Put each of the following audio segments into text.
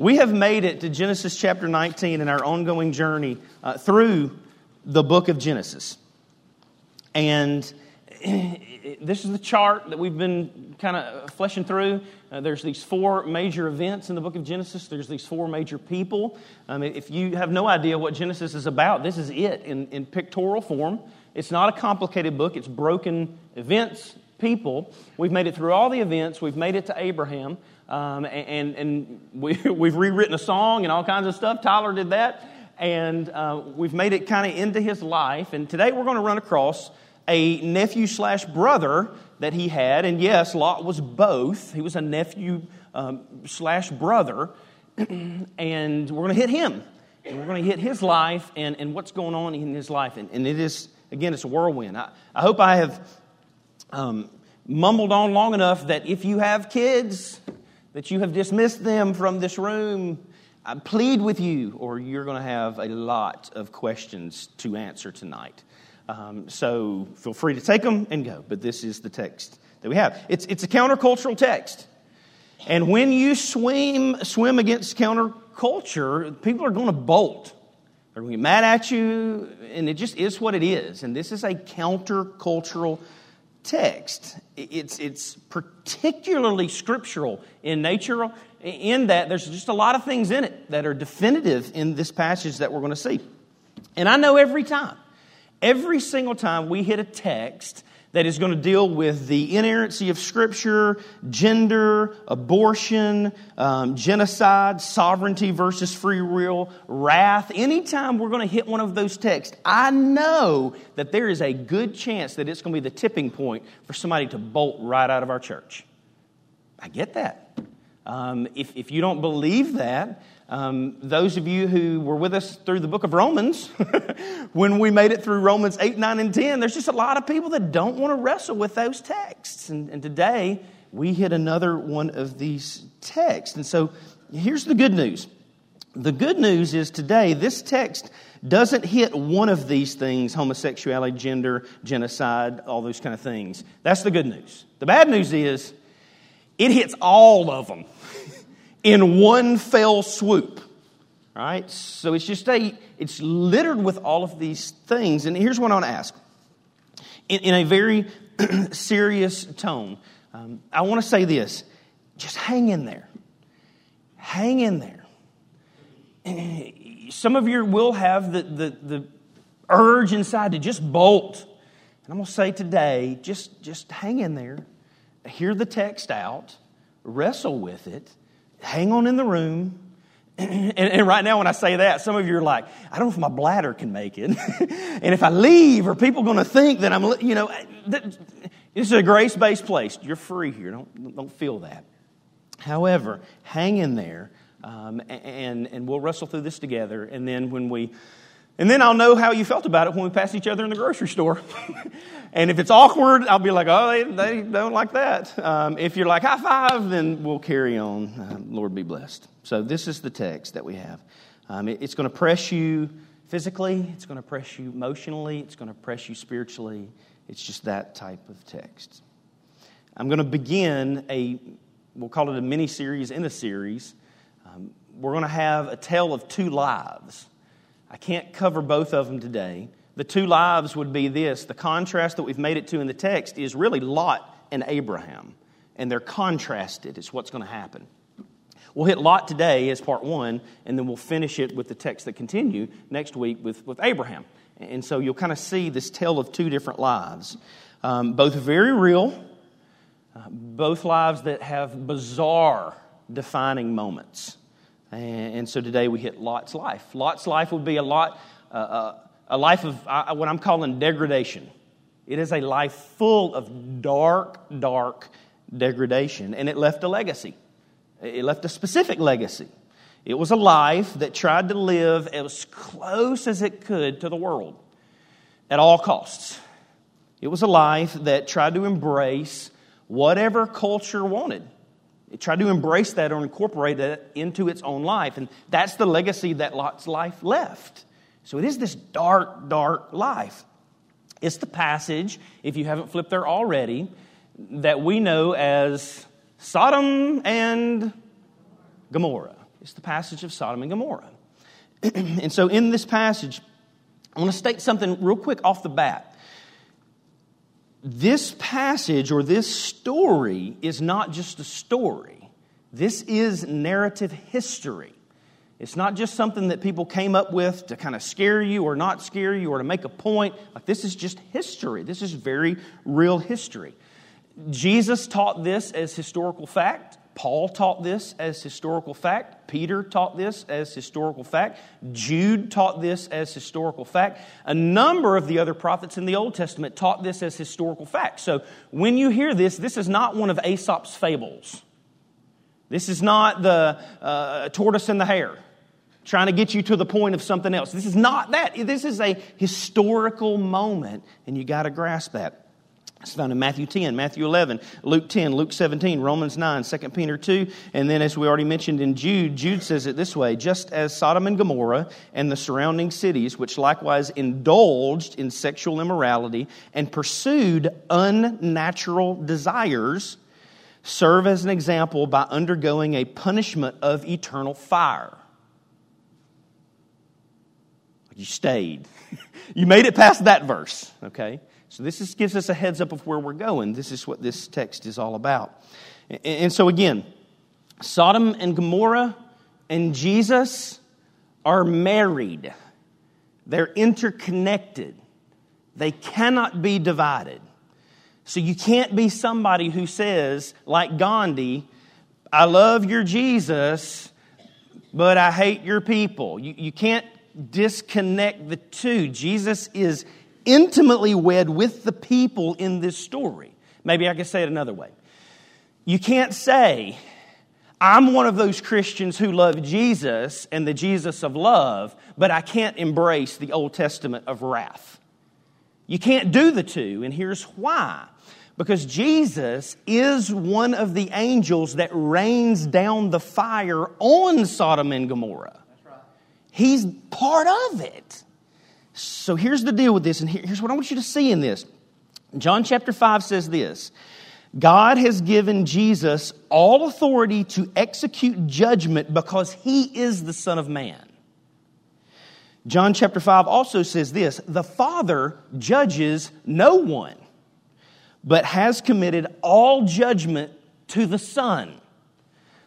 We have made it to Genesis chapter 19 in our ongoing journey uh, through the book of Genesis. And this is the chart that we've been kind of fleshing through. Uh, there's these four major events in the book of Genesis. There's these four major people. Um, if you have no idea what Genesis is about, this is it in, in pictorial form. It's not a complicated book, it's broken events, people. We've made it through all the events. We've made it to Abraham. Um, and and we, we've rewritten a song and all kinds of stuff. Tyler did that. And uh, we've made it kind of into his life. And today we're going to run across a nephew slash brother that he had. And yes, Lot was both. He was a nephew um, slash brother. and we're going to hit him. And we're going to hit his life and, and what's going on in his life. And, and it is, again, it's a whirlwind. I, I hope I have um, mumbled on long enough that if you have kids, that you have dismissed them from this room, I plead with you, or you're going to have a lot of questions to answer tonight. Um, so feel free to take them and go. But this is the text that we have. It's, it's a countercultural text. And when you swim, swim against counterculture, people are going to bolt. They're going to get mad at you, and it just is what it is. And this is a countercultural text. It's, it's particularly scriptural in nature, in that there's just a lot of things in it that are definitive in this passage that we're going to see. And I know every time, every single time we hit a text that is going to deal with the inerrancy of Scripture, gender, abortion, um, genocide, sovereignty versus free will, wrath. Anytime we're going to hit one of those texts, I know that there is a good chance that it's going to be the tipping point for somebody to bolt right out of our church. I get that. Um, if, if you don't believe that, um, those of you who were with us through the book of Romans, when we made it through Romans 8, 9, and 10, there's just a lot of people that don't want to wrestle with those texts. And, and today, we hit another one of these texts. And so, here's the good news. The good news is today, this text doesn't hit one of these things homosexuality, gender, genocide, all those kind of things. That's the good news. The bad news is it hits all of them in one fell swoop. All right? So it's just a, it's littered with all of these things. And here's what I want to ask in, in a very serious tone. Um, I want to say this just hang in there. Hang in there. Some of you will have the, the, the urge inside to just bolt. And I'm going to say today, just, just hang in there, hear the text out, wrestle with it, hang on in the room. And, and, right now, when I say that, some of you are like, I don't know if my bladder can make it. and if I leave, are people going to think that I'm, you know, this is a grace based place. You're free here. Don't, don't feel that. However, hang in there, um, and, and we'll wrestle through this together. And then when we and then I'll know how you felt about it when we pass each other in the grocery store. and if it's awkward, I'll be like, oh, they, they don't like that. Um, if you're like, high five, then we'll carry on. Um, Lord be blessed. So this is the text that we have. Um, it, it's going to press you physically, it's going to press you emotionally, it's going to press you spiritually. It's just that type of text. I'm going to begin a, we'll call it a mini series in a series. Um, we're going to have a tale of two lives. I can't cover both of them today. The two lives would be this the contrast that we've made it to in the text is really Lot and Abraham, and they're contrasted, is what's going to happen. We'll hit Lot today as part one, and then we'll finish it with the text that continue next week with, with Abraham. And so you'll kind of see this tale of two different lives, um, both very real, uh, both lives that have bizarre defining moments. And, so today we hit Lot's life. Lot's life would be a lot, uh, uh, a life of uh, what I'm calling degradation. It is a life full of dark, dark degradation, and it left a legacy. It left a specific legacy. It was a life that tried to live as close as it could to the world at all costs. It was a life that tried to embrace whatever culture wanted. It tried to embrace that or incorporate it into its own life. And that's the legacy that Lot's life left. So it is this dark, dark life. It's the passage, if you haven't flipped there already, that we know as Sodom and Gomorrah. It's the passage of Sodom and Gomorrah. and so, in this passage, I want to state something real quick off the bat. This passage or this story is not just a story, this is narrative history. It's not just something that people came up with to kind of scare you or not scare you or to make a point. Like, this is just history. This is very real history. Jesus taught this as historical fact. Paul taught this as historical fact. Peter taught this as historical fact. Jude taught this as historical fact. A number of the other prophets in the Old Testament taught this as historical fact. So when you hear this, this is not one of Aesop's fables. This is not the uh, tortoise and the hare trying to get you to the point of something else. This is not that. This is a historical moment, and you got to grasp that. It's found in Matthew 10, Matthew 11, Luke 10, Luke 17, Romans 9, 2 Peter 2. And then, as we already mentioned in Jude, Jude says it this way just as Sodom and Gomorrah and the surrounding cities, which likewise indulged in sexual immorality and pursued unnatural desires, serve as an example by undergoing a punishment of eternal fire. You stayed. you made it past that verse, okay? So this is, gives us a heads up of where we're going. This is what this text is all about. And, and so again, Sodom and Gomorrah and Jesus are married. They're interconnected. They cannot be divided. So you can't be somebody who says, like Gandhi, I love your Jesus, but I hate your people. You, you can't disconnect the two. Jesus is intimately wed with the people in this story. Maybe I could say it another way. You can't say, I'm one of those Christians who love Jesus and the Jesus of love, but I can't embrace the Old Testament of wrath. You can't do the two, and here's why. Because Jesus is one of the angels that rains down the fire on Sodom and Gomorrah. He's part of it. So here's the deal with this, and here's what I want you to see in this. John chapter 5 says this God has given Jesus all authority to execute judgment because he is the Son of Man. John chapter 5 also says this the Father judges no one, but has committed all judgment to the Son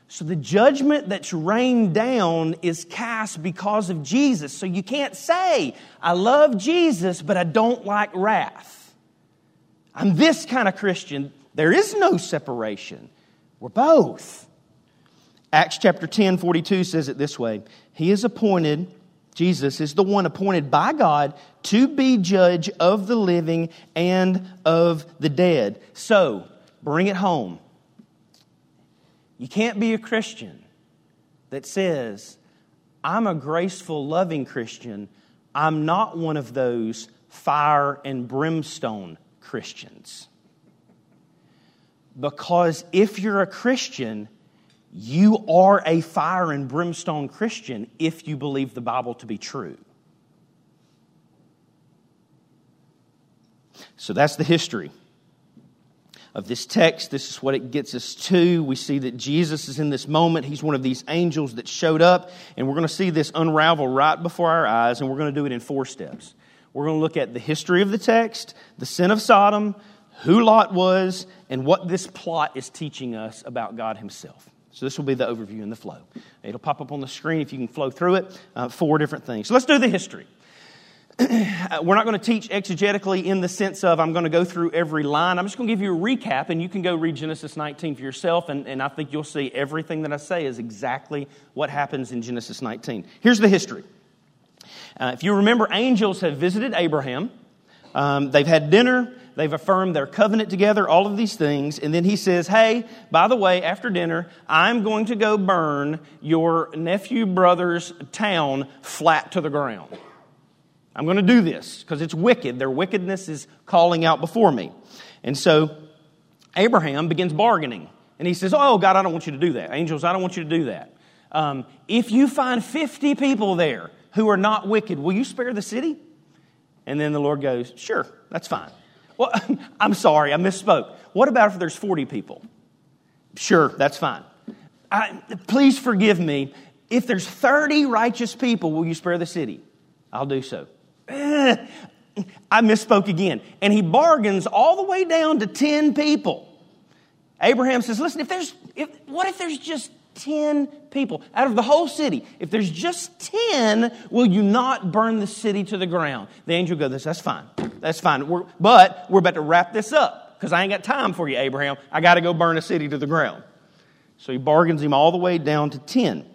so the judgment that's rained down is cast because of Jesus. So you can't say, I love Jesus, but I don't like wrath. I'm this kind of Christian. There is no separation. We're both. Acts chapter 10, 42 says it this way He is appointed, Jesus is the one appointed by God to be judge of the living and of the dead. So, bring it home. You can't be a Christian that says, I'm a graceful, loving Christian. I'm not one of those fire and brimstone Christians. Because if you're a Christian, you are a fire and brimstone Christian if you believe the Bible to be true. So that's the history of this text. This is what it gets us to. We see that Jesus is in this moment. He's one of these angels that showed up, and we're going to see this unravel right before our eyes, and we're going to do it in four steps. We're going to look at the history of the text, the sin of Sodom, who Lot was, and what this plot is teaching us about God Himself. So, this will be the overview and the flow. It'll pop up on the screen if you can flow through it. Uh, four different things. So, let's do the history. we're not going to teach exegetically in the sense of I'm going to go through every line. I'm just going to give you a recap, and you can go read Genesis 19 for yourself, and, and I think you'll see everything that I say is exactly what happens in Genesis 19. Here's the history. Uh, if you remember, angels have visited Abraham. Um, they've had dinner. They've affirmed their covenant together, all of these things. And then he says, Hey, by the way, after dinner, I'm going to go burn your nephew brother's town flat to the ground. I'm going to do this because it's wicked. Their wickedness is calling out before me. And so Abraham begins bargaining. And he says, Oh, God, I don't want you to do that. Angels, I don't want you to do that. Um, if you find 50 people there who are not wicked, will you spare the city? And then the Lord goes, Sure, that's fine. Well, I'm sorry, I misspoke. What about if there's 40 people? Sure, that's fine. I, please forgive me If there's 30 righteous people, will you spare the city? I'll do so. Eh, I misspoke again. And he bargains all the way down to 10 people. Abraham says, Listen, if there's, if, what if there's just 10 people out of the whole city? If there's just 10, will you not burn the city to the ground? The angel goes, That's fine. That's fine. We're, but we're about to wrap this up because I ain't got time for you, Abraham. I got to go burn a city to the ground. So he bargains him all the way down to 10.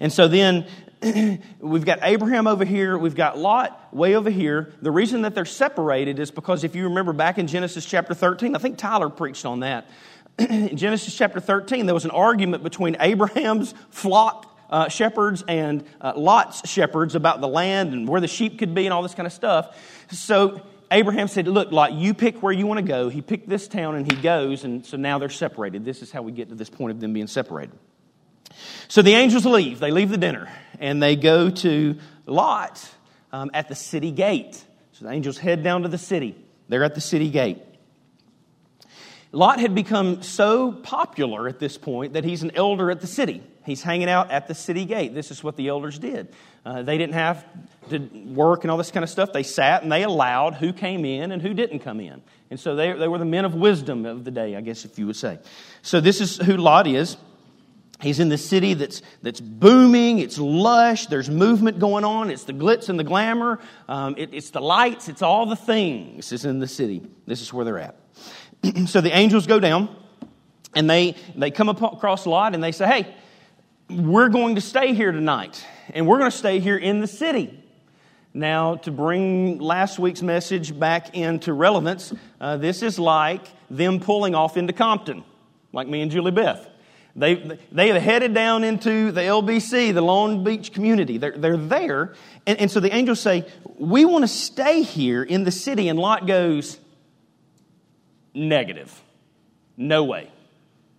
And so then we've got Abraham over here, we've got Lot way over here. The reason that they're separated is because if you remember back in Genesis chapter 13, I think Tyler preached on that. in Genesis chapter 13, there was an argument between Abraham's flock uh, shepherds and uh, Lot's shepherds about the land and where the sheep could be and all this kind of stuff. So Abraham said, Look, Lot, you pick where you want to go. He picked this town and he goes, and so now they're separated. This is how we get to this point of them being separated. So the angels leave. They leave the dinner and they go to Lot um, at the city gate. So the angels head down to the city. They're at the city gate. Lot had become so popular at this point that he's an elder at the city. He's hanging out at the city gate. This is what the elders did. Uh, they didn't have to work and all this kind of stuff. They sat and they allowed who came in and who didn't come in. And so they, they were the men of wisdom of the day, I guess, if you would say. So this is who Lot is. He's in the city that's, that's booming, it's lush, there's movement going on, it's the glitz and the glamour, um, it, it's the lights, it's all the things is in the city. This is where they're at. so the angels go down and they, they come across a Lot and they say, Hey, we're going to stay here tonight, and we're going to stay here in the city. Now, to bring last week's message back into relevance, uh, this is like them pulling off into Compton, like me and Julie Beth. They, they have headed down into the LBC, the Long Beach community. They're, they're there. And, and so the angels say, We want to stay here in the city. And Lot goes, Negative. No way.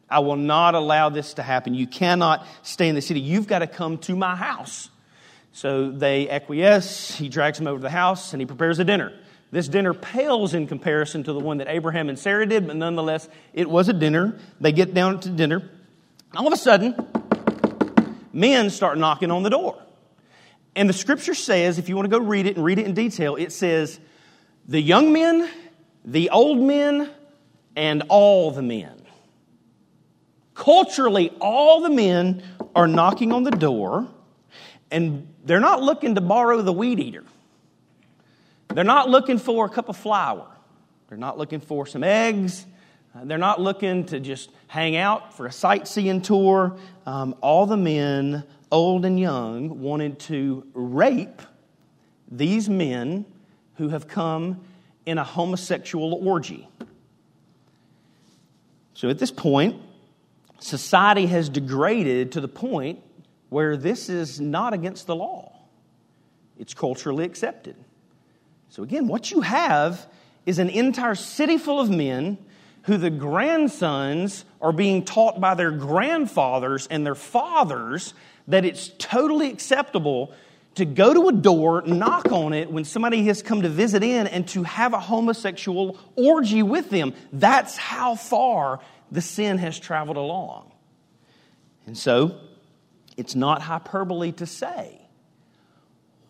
I will not allow this to happen. You cannot stay in the city. You've got to come to my house. So they acquiesce. He drags him over to the house and he prepares a dinner. This dinner pales in comparison to the one that Abraham and Sarah did, but nonetheless, it was a dinner. They get down to dinner. All of a sudden, men start knocking on the door. And the scripture says, if you want to go read it and read it in detail, it says, the young men, the old men, and all the men. Culturally, all the men are knocking on the door, and they're not looking to borrow the weed eater. They're not looking for a cup of flour. They're not looking for some eggs. They're not looking to just hang out for a sightseeing tour. Um, all the men, old and young, wanted to rape these men who have come in a homosexual orgy. So at this point, society has degraded to the point where this is not against the law, it's culturally accepted. So, again, what you have is an entire city full of men who the grandsons are being taught by their grandfathers and their fathers that it's totally acceptable to go to a door, knock on it when somebody has come to visit in, and to have a homosexual orgy with them. That's how far the sin has traveled along. And so, it's not hyperbole to say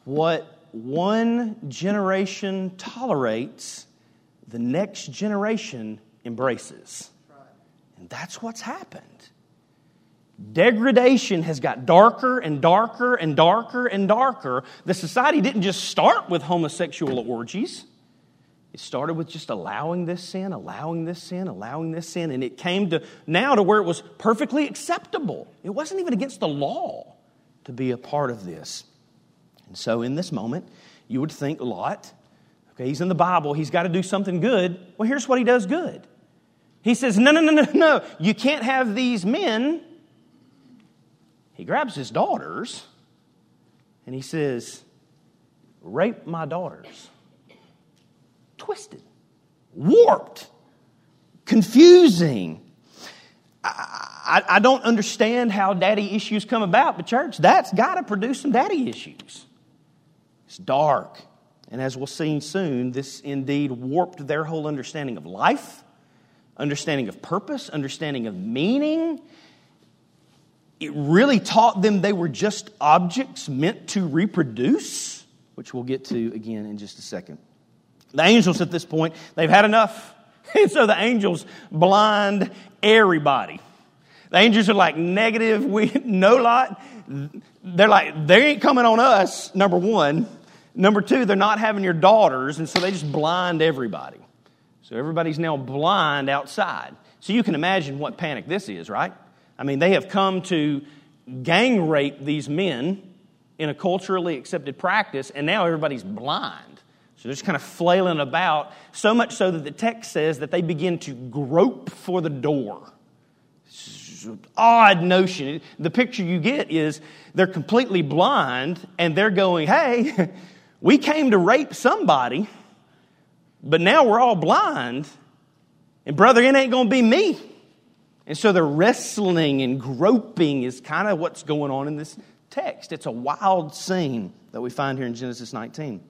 what one generation tolerates, the next generation embraces. And that's what's happened. Degradation has got darker and darker and darker and darker. The society didn't just start with homosexual orgies. It started with just allowing this sin, allowing this sin, allowing this sin, and it came to now to where it was perfectly acceptable. It wasn't even against the law to be a part of this. And so, in this moment, you would think Lot, okay, he's in the Bible, he's got to do something good. Well, here's what he does good. He says, No, no, no, no, no, you can't have these men. He grabs his daughters and he says, Rape my daughters twisted, warped, confusing. I, I, I don't understand how daddy issues come about, but church, that's got to produce some daddy issues. It's dark. And as we'll see soon, this indeed warped their whole understanding of life, understanding of purpose, understanding of meaning. it really taught them they were just objects meant to reproduce, which we'll get to again in just a second. The angels at this point, they've had enough. And so the angels blind everybody. The angels are like negative, we no lot. They're like, they ain't coming on us, number one. Number two, they're not having your daughters, and so they just blind everybody. So everybody's now blind outside. So you can imagine what panic this is, right? I mean, they have come to gang rape these men in a culturally accepted practice, and now everybody's blind. So they're just kind of flailing about, so much so that the text says that they begin to grope for the door. Odd notion. The picture you get is they're completely blind and they're going, hey, we came to rape somebody, but now we're all blind, and brother, it ain't going to be me. And so the wrestling and groping is kind of what's going on in this text. It's a wild scene that we find here in Genesis 19.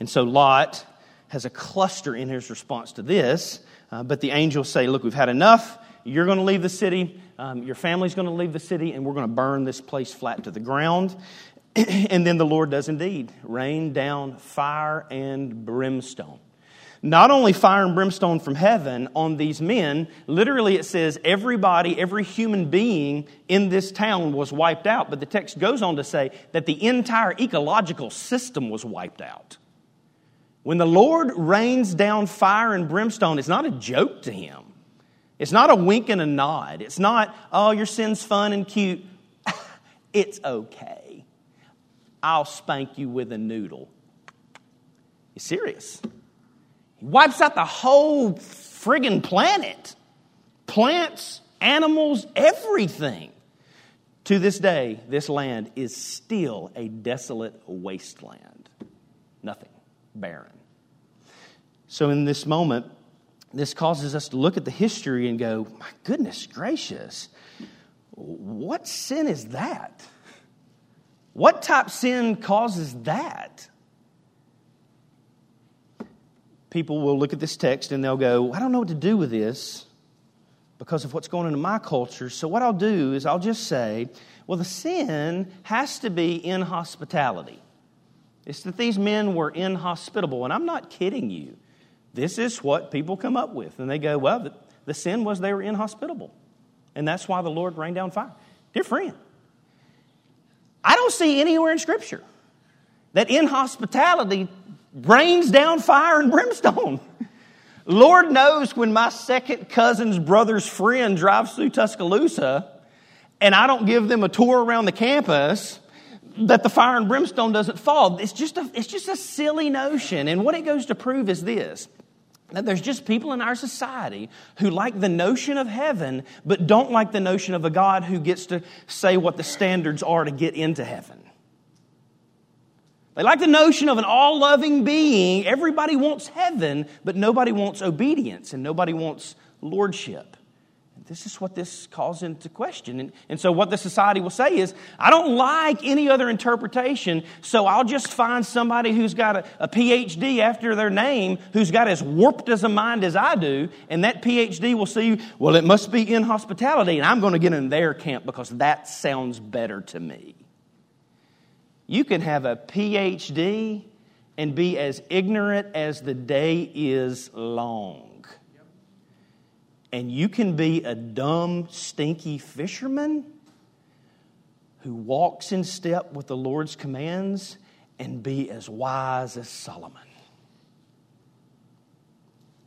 And so Lot has a cluster in his response to this, uh, but the angels say, Look, we've had enough. You're going to leave the city. Um, your family's going to leave the city, and we're going to burn this place flat to the ground. and then the Lord does indeed rain down fire and brimstone. Not only fire and brimstone from heaven on these men, literally it says everybody, every human being in this town was wiped out, but the text goes on to say that the entire ecological system was wiped out. When the Lord rains down fire and brimstone, it's not a joke to him. It's not a wink and a nod. It's not, oh, your sin's fun and cute. it's okay. I'll spank you with a noodle. You serious? He wipes out the whole friggin' planet plants, animals, everything. To this day, this land is still a desolate wasteland. Nothing, barren. So, in this moment, this causes us to look at the history and go, my goodness gracious, what sin is that? What type sin causes that? People will look at this text and they'll go, I don't know what to do with this because of what's going on in my culture. So, what I'll do is I'll just say, well, the sin has to be inhospitality. It's that these men were inhospitable. And I'm not kidding you. This is what people come up with. And they go, well, the, the sin was they were inhospitable. And that's why the Lord rained down fire. Dear friend, I don't see anywhere in Scripture that inhospitality rains down fire and brimstone. Lord knows when my second cousin's brother's friend drives through Tuscaloosa and I don't give them a tour around the campus that the fire and brimstone doesn't fall. It's just a, it's just a silly notion. And what it goes to prove is this that there's just people in our society who like the notion of heaven, but don't like the notion of a God who gets to say what the standards are to get into heaven. They like the notion of an all loving being. Everybody wants heaven, but nobody wants obedience and nobody wants lordship. This is what this calls into question. And, and so, what the society will say is, I don't like any other interpretation, so I'll just find somebody who's got a, a PhD after their name, who's got as warped as a mind as I do, and that PhD will see, well, it must be inhospitality, and I'm going to get in their camp because that sounds better to me. You can have a PhD and be as ignorant as the day is long and you can be a dumb, stinky fisherman who walks in step with the Lord's commands and be as wise as Solomon.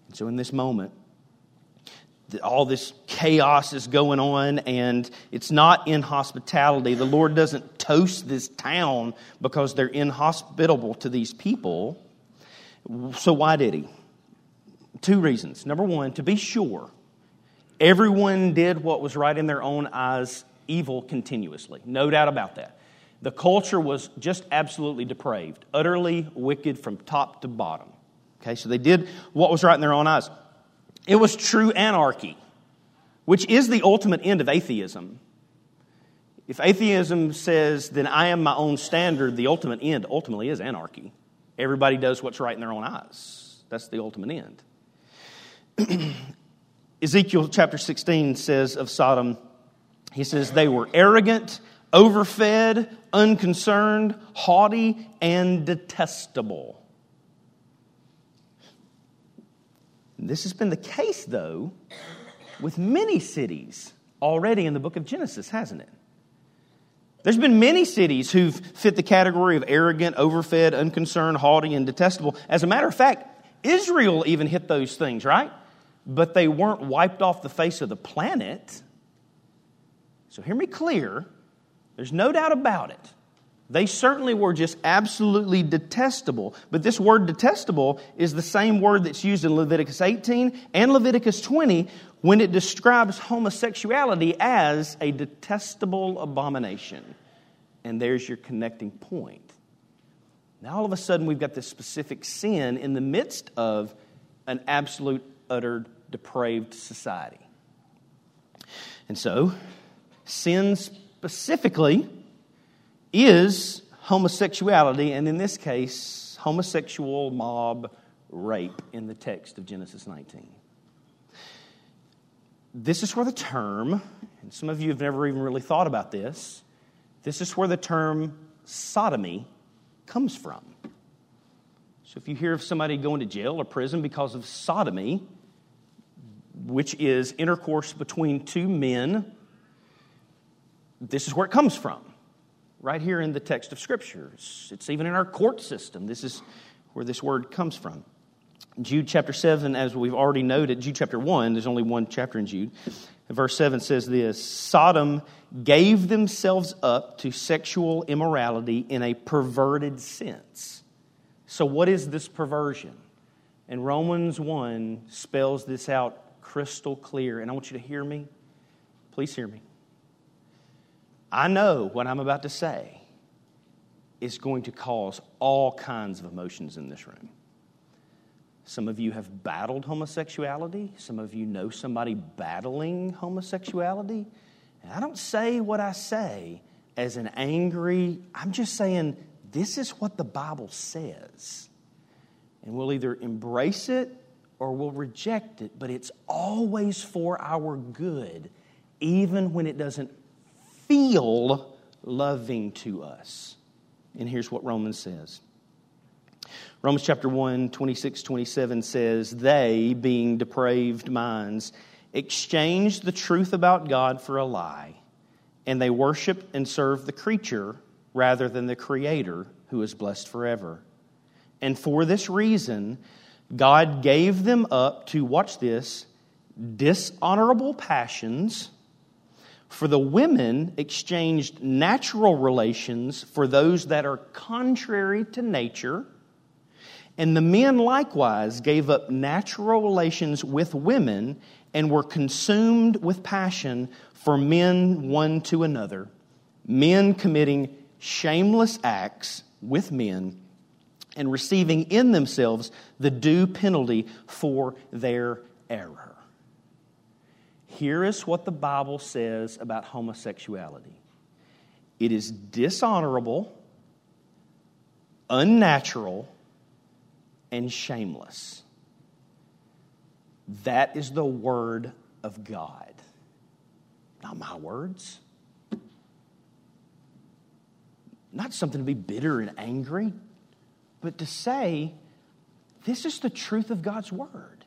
And so, in this moment, all this chaos is going on, and it's not inhospitality. The Lord doesn't toast this town because they're inhospitable to these people. So, why did He? Two reasons. Number one, to be sure Everyone did what was right in their own eyes, evil continuously. No doubt about that. The culture was just absolutely depraved, utterly wicked from top to bottom. Okay, so they did what was right in their own eyes. It was true anarchy, which is the ultimate end of atheism. If atheism says, then I am my own standard, the ultimate end ultimately is anarchy. Everybody does what's right in their own eyes. That's the ultimate end. Ezekiel chapter 16 says of Sodom, He says they were arrogant, overfed, unconcerned, haughty, and detestable. This has been the case, though, with many cities already in the book of Genesis, hasn't it? There's been many cities who've fit the category of arrogant, overfed, unconcerned, haughty, and detestable. As a matter of fact, Israel even hit those things, right? But they weren't wiped off the face of the planet. So hear me clear. There's no doubt about it. They certainly were just absolutely detestable. But this word detestable is the same word that's used in Leviticus 18 and Leviticus 20 when it describes homosexuality as a detestable abomination. And there's your connecting point. Now, all of a sudden, we've got this specific sin in the midst of an absolute, utter, depraved society. And so, sin specifically is homosexuality, and in this case, homosexual mob rape in the text of Genesis 19 this is where the term, and some of you have never even really thought about this, this is where the term sodomy comes from. So if you hear of somebody going to jail or prison because of sodomy, which is intercourse between two men, this is where it comes from. Right here in the text of Scripture. It's even in our court system. This is where this word comes from. Jude chapter 7, as we've already noted, Jude chapter 1, there's only one chapter in Jude. Verse 7 says this Sodom gave themselves up to sexual immorality in a perverted sense. So, what is this perversion? And Romans 1 spells this out crystal clear. And I want you to hear me. Please hear me. I know what I'm about to say is going to cause all kinds of emotions in this room. Some of you have battled homosexuality. Some of you know somebody battling homosexuality. And I don't say what I say as an angry, I'm just saying this is what the Bible says. And we'll either embrace it or we'll reject it, but it's always for our good, even when it doesn't feel loving to us. And here's what Romans says Romans chapter 1, 26, 27 says, They, being depraved minds, exchanged the truth about God for a lie, and they worship and serve the creature rather than the Creator who is blessed forever. And for this reason, God gave them up to, watch this, dishonorable passions. For the women exchanged natural relations for those that are contrary to nature. And the men likewise gave up natural relations with women and were consumed with passion for men one to another, men committing shameless acts with men and receiving in themselves the due penalty for their error. Here is what the Bible says about homosexuality it is dishonorable, unnatural, and shameless. That is the word of God. Not my words. Not something to be bitter and angry, but to say, this is the truth of God's word.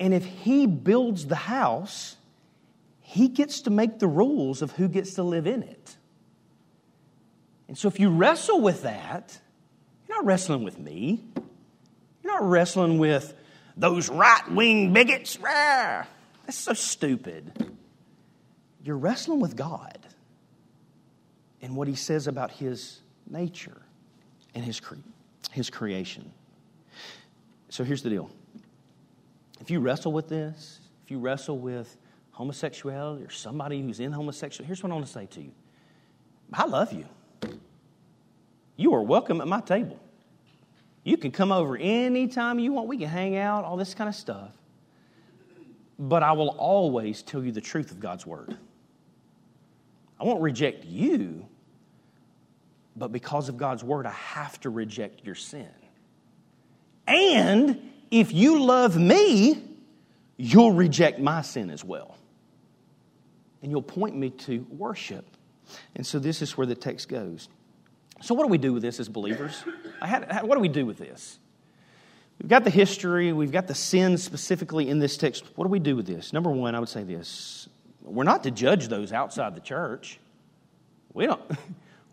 And if He builds the house, He gets to make the rules of who gets to live in it. And so if you wrestle with that, you're not wrestling with me. You're not wrestling with those right wing bigots. Rah! That's so stupid. You're wrestling with God and what He says about His nature and His, cre- his creation. So here's the deal if you wrestle with this, if you wrestle with homosexuality or somebody who's in homosexuality, here's what I want to say to you I love you. You are welcome at my table. You can come over anytime you want. We can hang out, all this kind of stuff. But I will always tell you the truth of God's word. I won't reject you, but because of God's word, I have to reject your sin. And if you love me, you'll reject my sin as well. and you'll point me to worship. And so this is where the text goes. So, what do we do with this as believers? what do we do with this? We've got the history, we've got the sin specifically in this text. What do we do with this? Number one, I would say this we're not to judge those outside the church. We don't,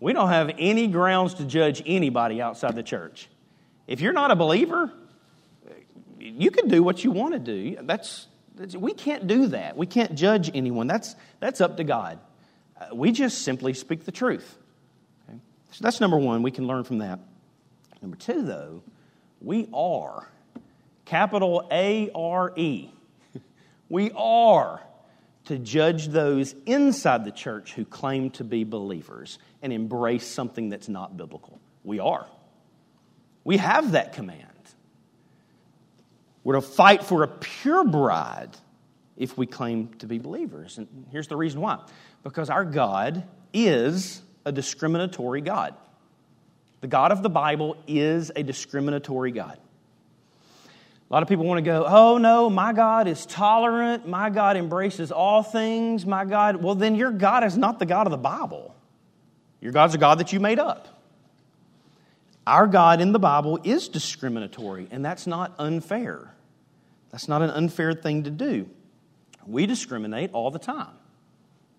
we don't have any grounds to judge anybody outside the church. If you're not a believer, you can do what you want to do. That's, that's we can't do that. We can't judge anyone. That's, that's up to God. Uh, we just simply speak the truth. Okay? So that's number one. We can learn from that. Number two, though, we are. Capital A R E. We are to judge those inside the church who claim to be believers and embrace something that's not biblical. We are. We have that command. We're to fight for a pure bride if we claim to be believers. And here's the reason why because our God is a discriminatory God. The God of the Bible is a discriminatory God. A lot of people want to go, oh no, my God is tolerant. My God embraces all things. My God, well, then your God is not the God of the Bible. Your God's a God that you made up. Our God in the Bible is discriminatory, and that's not unfair. That's not an unfair thing to do. We discriminate all the time.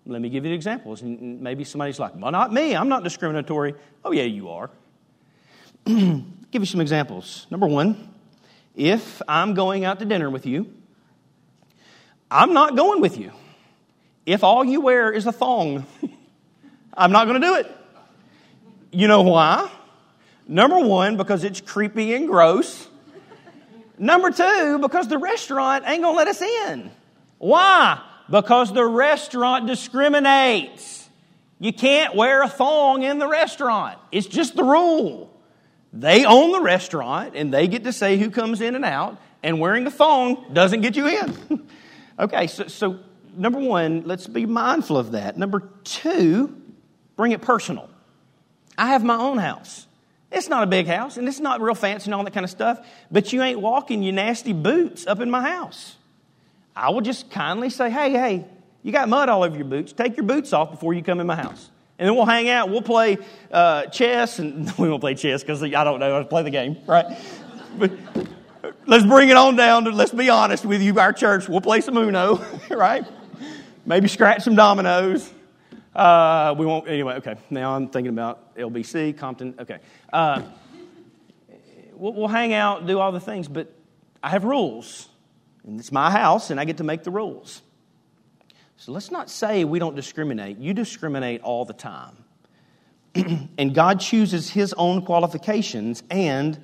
Let me give you examples. And maybe somebody's like, well, not me. I'm not discriminatory. Oh, yeah, you are. give you some examples. Number one, if I'm going out to dinner with you, I'm not going with you. If all you wear is a thong, I'm not going to do it. You know why? Number one, because it's creepy and gross. Number two, because the restaurant ain't going to let us in. Why? Because the restaurant discriminates. You can't wear a thong in the restaurant. It's just the rule. They own the restaurant and they get to say who comes in and out, and wearing a thong doesn't get you in. okay, so, so number one, let's be mindful of that. Number two, bring it personal. I have my own house. It's not a big house and it's not real fancy and all that kind of stuff, but you ain't walking your nasty boots up in my house. I will just kindly say, hey, hey, you got mud all over your boots. Take your boots off before you come in my house. And then we'll hang out. We'll play uh, chess, and we won't play chess because I don't know how to play the game, right? but let's bring it on down to, let's be honest with you, our church. We'll play some Uno, right? Maybe scratch some dominoes. Uh, we won't, anyway, okay. Now I'm thinking about LBC, Compton, okay. Uh, we'll, we'll hang out, do all the things, but I have rules. And it's my house, and I get to make the rules. So let's not say we don't discriminate. You discriminate all the time. and God chooses His own qualifications, and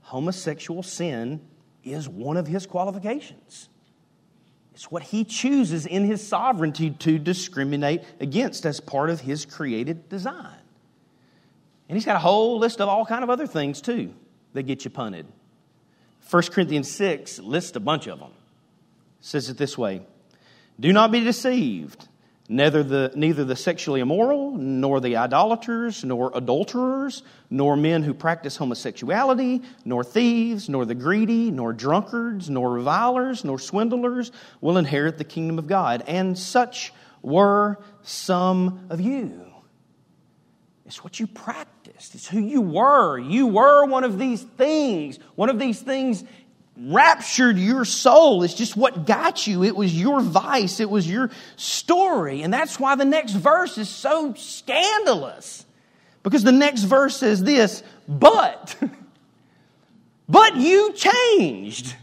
homosexual sin is one of His qualifications. It's what He chooses in His sovereignty to discriminate against as part of His created design. And He's got a whole list of all kind of other things, too, that get you punted. 1 Corinthians 6 lists a bunch of them. It says it this way do not be deceived. Neither the, neither the sexually immoral, nor the idolaters, nor adulterers, nor men who practice homosexuality, nor thieves, nor the greedy, nor drunkards, nor revilers, nor swindlers will inherit the kingdom of God. And such were some of you. It's what you practiced, it's who you were. You were one of these things. One of these things raptured your soul. It's just what got you. It was your vice. It was your story. And that's why the next verse is so scandalous. Because the next verse says this, but, but you changed.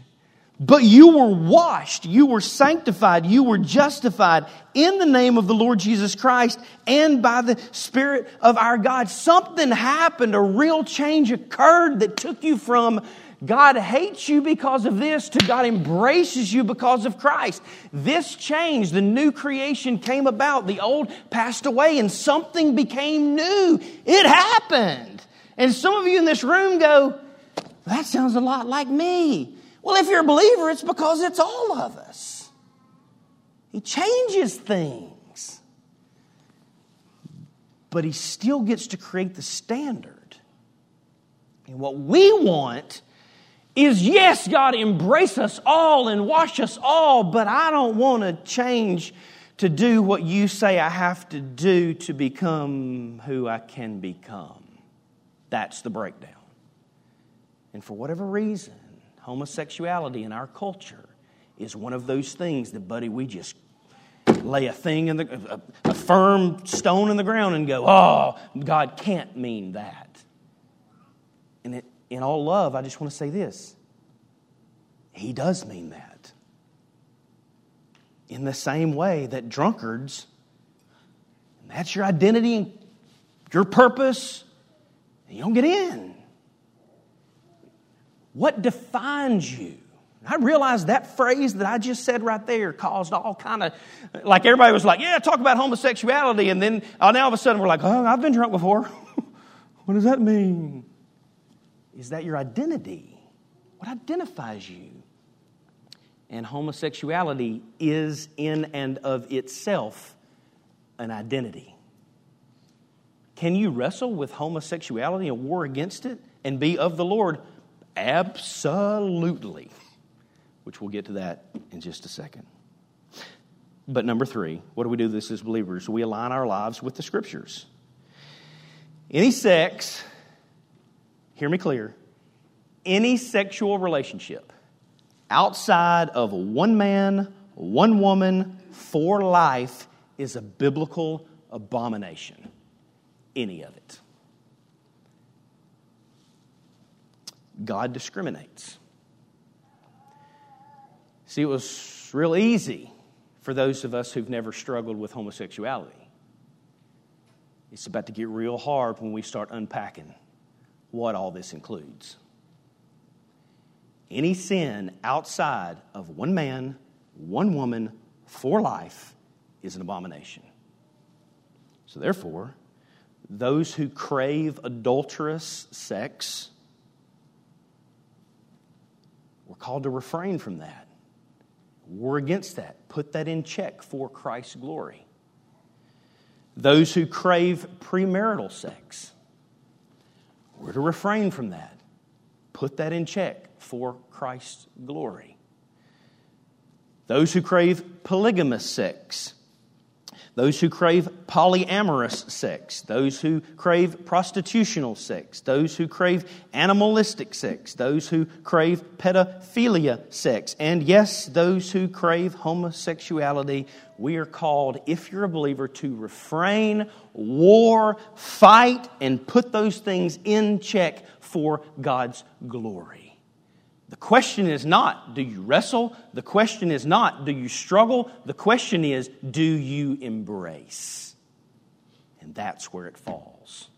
But you were washed, you were sanctified, you were justified in the name of the Lord Jesus Christ and by the Spirit of our God. Something happened, a real change occurred that took you from God hates you because of this to God embraces you because of Christ. This change, the new creation came about. The old passed away and something became new. It happened. And some of you in this room go, that sounds a lot like me. Well, if you're a believer, it's because it's all of us. He changes things. But he still gets to create the standard. And what we want is yes, God, embrace us all and wash us all, but I don't want to change to do what you say I have to do to become who I can become. That's the breakdown. And for whatever reason, homosexuality in our culture is one of those things that, buddy, we just lay a thing in the a, a firm stone in the ground and go, oh, God can't mean that. And it, in all love, I just want to say this He does mean that. In the same way that drunkards, that's your identity and your purpose, and you don't get in. What defines you? I realized that phrase that I just said right there caused all kind of, like everybody was like, yeah, talk about homosexuality. And then uh, now all of a sudden we're like, oh, I've been drunk before. what does that mean? Is that your identity? What identifies you? And homosexuality is in and of itself an identity. Can you wrestle with homosexuality and war against it and be of the Lord? Absolutely which we'll get to that in just a second. But number three, what do we do this as believers? We align our lives with the scriptures. Any sex, hear me clear, any sexual relationship outside of one man, one woman, for life is a biblical abomination. Any of it. God discriminates. See, it was real easy for those of us who've never struggled with homosexuality. It's about to get real hard when we start unpacking what all this includes. Any sin outside of one man, one woman, for life is an abomination. So, therefore, those who crave adulterous sex, we're called to refrain from that. We're against that. Put that in check for Christ's glory. Those who crave premarital sex, we're to refrain from that. Put that in check for Christ's glory. Those who crave polygamous sex, those who crave polyamorous sex, those who crave prostitutional sex, those who crave animalistic sex, those who crave pedophilia sex, and yes, those who crave homosexuality. We are called, if you're a believer, to refrain, war, fight, and put those things in check for God's glory. The question is not, do you wrestle? The question is not, do you struggle? The question is, do you embrace? And that's where it falls.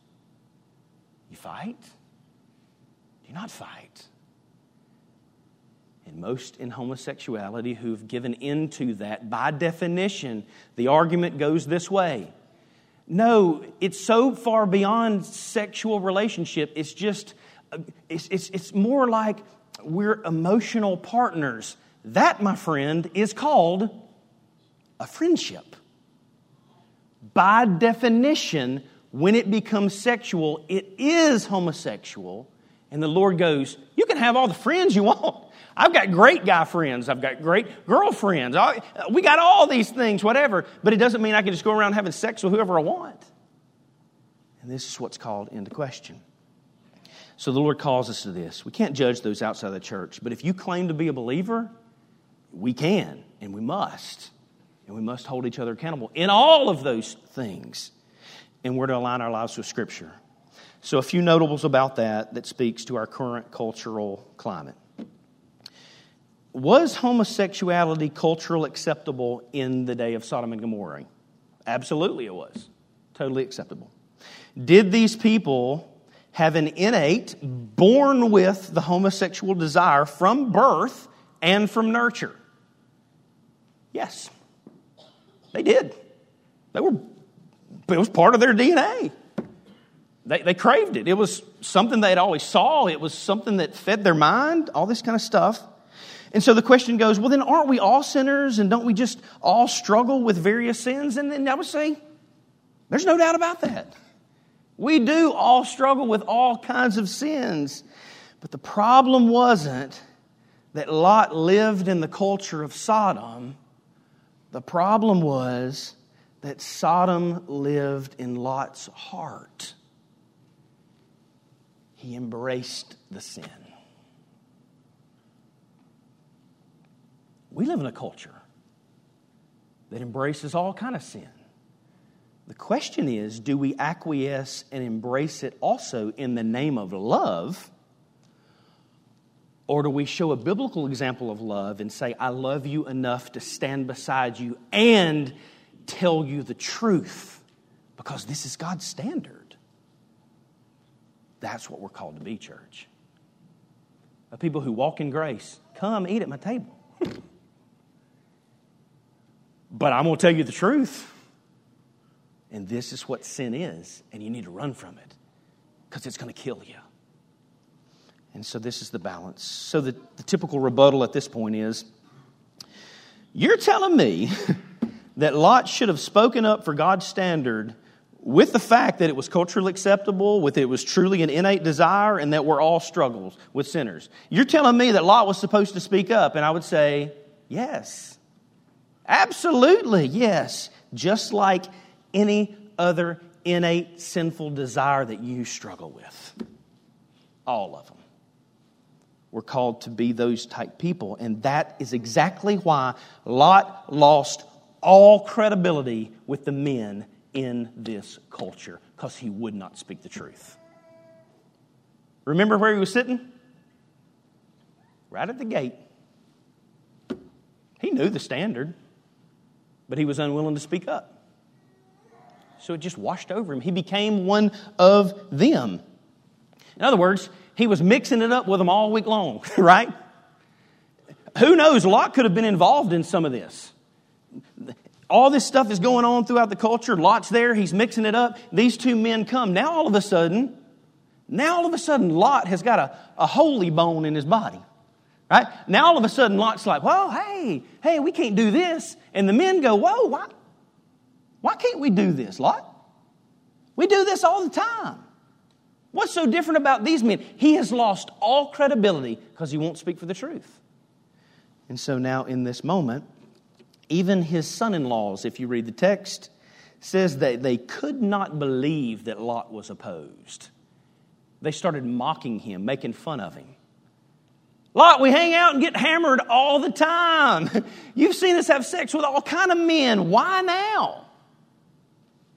You fight? Do you not fight? And most in homosexuality who've given into that, by definition, the argument goes this way. No, it's so far beyond sexual relationship. It's just, uh, it's, it's, it's more like we're emotional partners. That, my friend, is called a friendship. By definition, when it becomes sexual, it is homosexual. And the Lord goes, You can have all the friends you want. I've got great guy friends. I've got great girlfriends. Uh, we got all these things, whatever. But it doesn't mean I can just go around having sex with whoever I want. And this is what's called into question. So the Lord calls us to this. We can't judge those outside the church, but if you claim to be a believer, we can and we must. And we must hold each other accountable in all of those things. And we're to align our lives with Scripture. So, a few notables about that that speaks to our current cultural climate. Was homosexuality cultural acceptable in the day of Sodom and Gomorrah? Absolutely, it was. Totally acceptable. Did these people have an innate, born with the homosexual desire from birth and from nurture? Yes, they did. They were, it was part of their DNA. They, they craved it. It was something they'd always saw. It was something that fed their mind, all this kind of stuff. And so the question goes, well, then aren't we all sinners and don't we just all struggle with various sins? And then I would say, there's no doubt about that. We do all struggle with all kinds of sins. But the problem wasn't that Lot lived in the culture of Sodom. The problem was that Sodom lived in Lot's heart. He embraced the sin. We live in a culture that embraces all kind of sin. The question is, do we acquiesce and embrace it also in the name of love? Or do we show a biblical example of love and say, I love you enough to stand beside you and tell you the truth? Because this is God's standard. That's what we're called to be, church. A people who walk in grace, come eat at my table. but I'm going to tell you the truth. And this is what sin is, and you need to run from it because it's going to kill you. And so this is the balance. So the, the typical rebuttal at this point is you're telling me that Lot should have spoken up for God's standard with the fact that it was culturally acceptable, with it was truly an innate desire, and that we're all struggles with sinners. You're telling me that Lot was supposed to speak up, and I would say, yes. Absolutely, yes. Just like any other innate sinful desire that you struggle with. All of them. We're called to be those type people. And that is exactly why Lot lost all credibility with the men in this culture, because he would not speak the truth. Remember where he was sitting? Right at the gate. He knew the standard, but he was unwilling to speak up. So it just washed over him. He became one of them. In other words, he was mixing it up with them all week long, right? Who knows? Lot could have been involved in some of this. All this stuff is going on throughout the culture. Lot's there. He's mixing it up. These two men come. Now, all of a sudden, now all of a sudden, Lot has got a, a holy bone in his body. Right? Now all of a sudden, Lot's like, whoa, hey, hey, we can't do this. And the men go, whoa, why, why can't we do this, Lot? We do this all the time. What's so different about these men? He has lost all credibility because he won't speak for the truth. And so now, in this moment, even his son in laws, if you read the text, says that they could not believe that Lot was opposed. They started mocking him, making fun of him. Lot, we hang out and get hammered all the time. You've seen us have sex with all kind of men. Why now?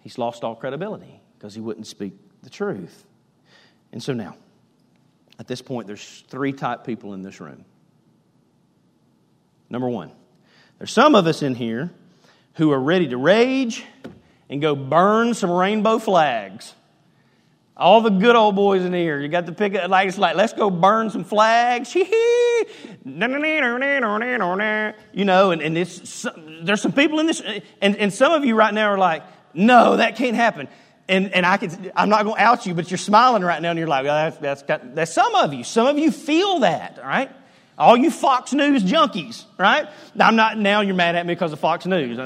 He's lost all credibility because he wouldn't speak the truth. And so now, at this point, there's three type people in this room. Number one, there's some of us in here who are ready to rage and go burn some rainbow flags. All the good old boys in here, you got to pick it like it's like, let's go burn some flags. you know, and, and it's, there's some people in this, and, and some of you right now are like, no, that can't happen and, and I can, I'm not going to out you, but you're smiling right now and you're like, well, that's, that's, got, that's some of you. Some of you feel that, right? All you Fox News junkies, right? I'm not, now you're mad at me because of Fox News.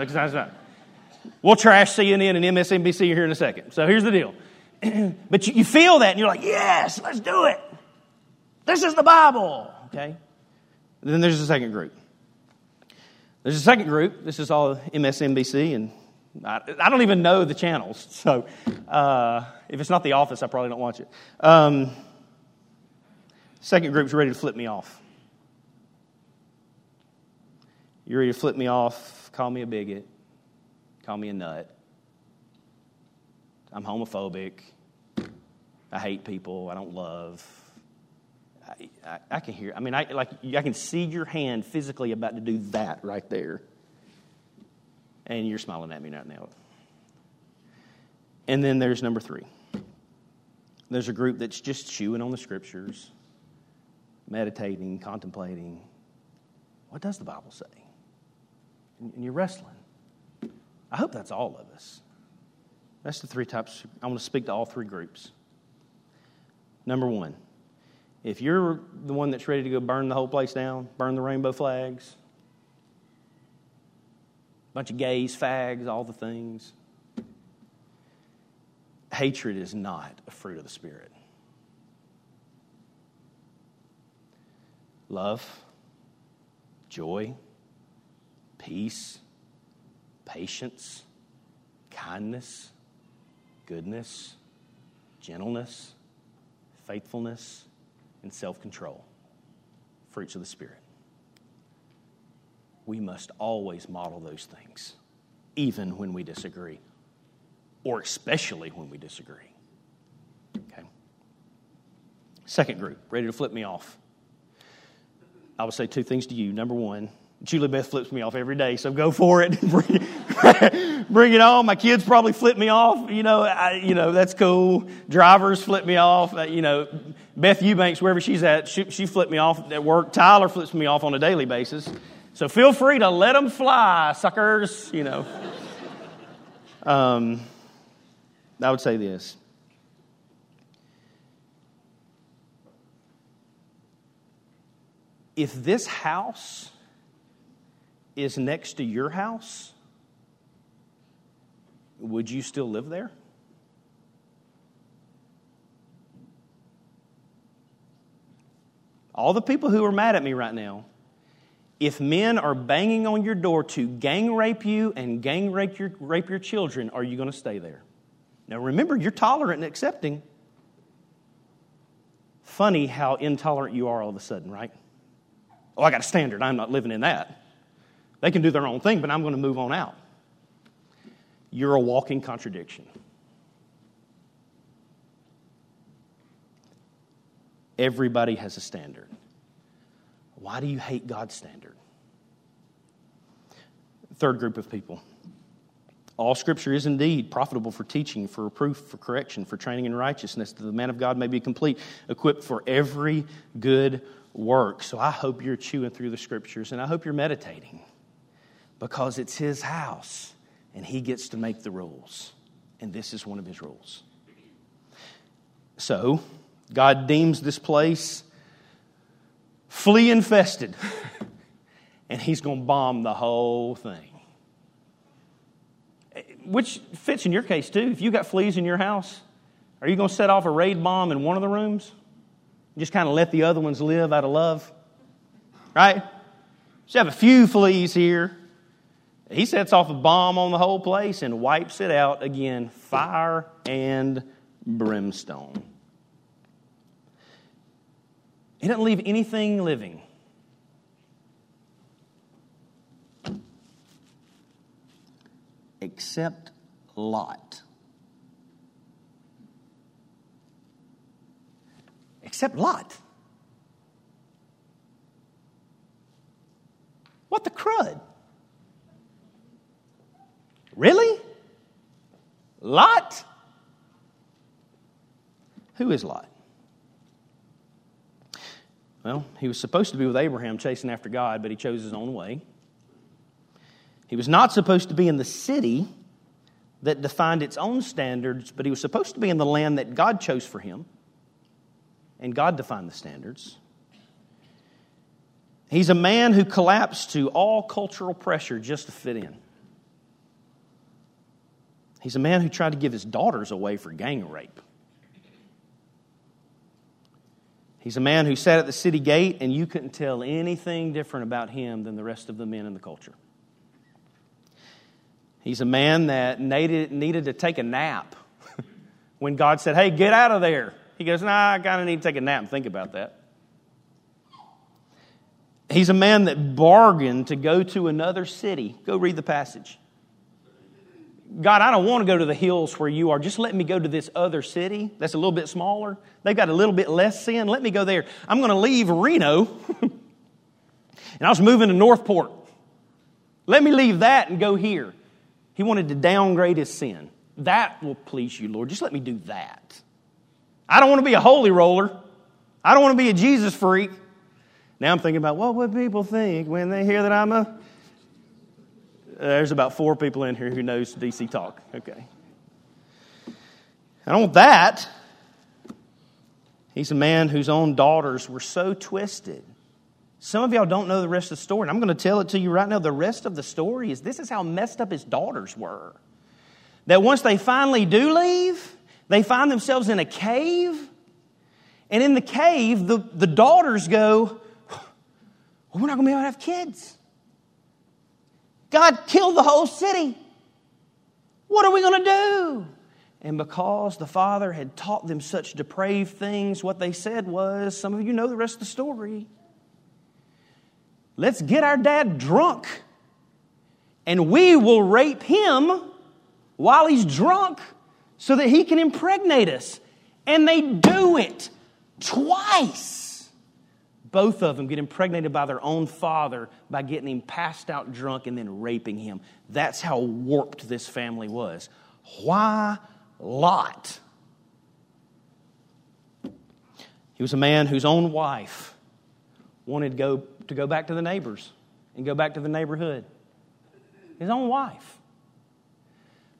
We'll trash CNN and MSNBC here in a second. So here's the deal. but you, you feel that and you're like, yes, let's do it. This is the Bible, okay? And then there's a second group. There's a second group. This is all MSNBC and I, don't even know the channels, so uh, if it's not The Office, I probably don't watch it. Um, second group's ready to flip me off. You're ready to flip me off, call me a bigot, call me a nut. I'm homophobic. I hate people. I don't love. I, I, I, can hear. I mean, I like. I can see your hand physically about to do that right there and you're smiling at me right now. And then there's number three. There's a group that's just chewing on the scriptures, meditating, contemplating. What does the Bible say? And you're wrestling. I hope that's all of us. That's the three types. I want to speak to all three groups. Number one, if you're the one that's ready to go burn the whole place down, burn the rainbow flags, bunch of gays, fags, all the things. Hatred is not a fruit of the Spirit. Love, joy, peace, patience, kindness, goodness, gentleness, faithfulness, and self control. Fruits of the Spirit. We must always model those things, even when we disagree, or especially when we disagree. Okay? Second group, ready to flip me off. I would say two things to you. Number one, Julie Beth flips me off every day, so go for it. bring, it bring it on. My kids probably flip me off. You know, I, you know that's cool. Drivers flip me off. Uh, you know, Beth Eubanks, wherever she's at, she, she flipped me off at work. Tyler flips me off on a daily basis. So feel free to let them fly, suckers. You know. Um, I would say this. If this house is next to your house, would you still live there? All the people who are mad at me right now, if men are banging on your door to gang rape you and gang rape your, rape your children, are you going to stay there? Now remember, you're tolerant and accepting. Funny how intolerant you are all of a sudden, right? Oh, I got a standard. I'm not living in that. They can do their own thing, but I'm going to move on out. You're a walking contradiction. Everybody has a standard. Why do you hate God's standard? Third group of people. All scripture is indeed profitable for teaching, for reproof, for correction, for training in righteousness, that the man of God may be complete, equipped for every good work. So I hope you're chewing through the scriptures and I hope you're meditating because it's his house and he gets to make the rules. And this is one of his rules. So, God deems this place flea infested, and he's going to bomb the whole thing. Eh, which fits in your case too. If you got fleas in your house, are you going to set off a raid bomb in one of the rooms? Just kind of let the other ones live out of love? Right? Just have a few fleas here. He sets off a bomb on the whole place and wipes it out again fire and brimstone. He doesn't leave anything living. Except Lot. Except Lot. What the crud? Really? Lot? Who is Lot? Well, he was supposed to be with Abraham chasing after God, but he chose his own way. He was not supposed to be in the city that defined its own standards, but he was supposed to be in the land that God chose for him. And God defined the standards. He's a man who collapsed to all cultural pressure just to fit in. He's a man who tried to give his daughters away for gang rape. He's a man who sat at the city gate, and you couldn't tell anything different about him than the rest of the men in the culture. He's a man that needed, needed to take a nap when God said, Hey, get out of there. He goes, Nah, I kind of need to take a nap and think about that. He's a man that bargained to go to another city. Go read the passage. God, I don't want to go to the hills where you are. Just let me go to this other city that's a little bit smaller. They've got a little bit less sin. Let me go there. I'm going to leave Reno and I was moving to Northport. Let me leave that and go here. He wanted to downgrade his sin. That will please you, Lord. Just let me do that. I don't want to be a holy roller. I don't want to be a Jesus freak. Now I'm thinking about what would people think when they hear that I'm a there's about four people in here who knows DC talk. Okay. I don't want that. He's a man whose own daughters were so twisted. Some of y'all don't know the rest of the story, and I'm going to tell it to you right now. The rest of the story is this is how messed up his daughters were. That once they finally do leave, they find themselves in a cave. And in the cave, the, the daughters go, well, We're not going to be able to have kids. God killed the whole city. What are we going to do? And because the father had taught them such depraved things, what they said was some of you know the rest of the story. Let's get our dad drunk, and we will rape him while he's drunk so that he can impregnate us. And they do it twice. Both of them get impregnated by their own father by getting him passed out drunk and then raping him. That's how warped this family was. Why Lot? He was a man whose own wife wanted to go, to go back to the neighbors and go back to the neighborhood. His own wife.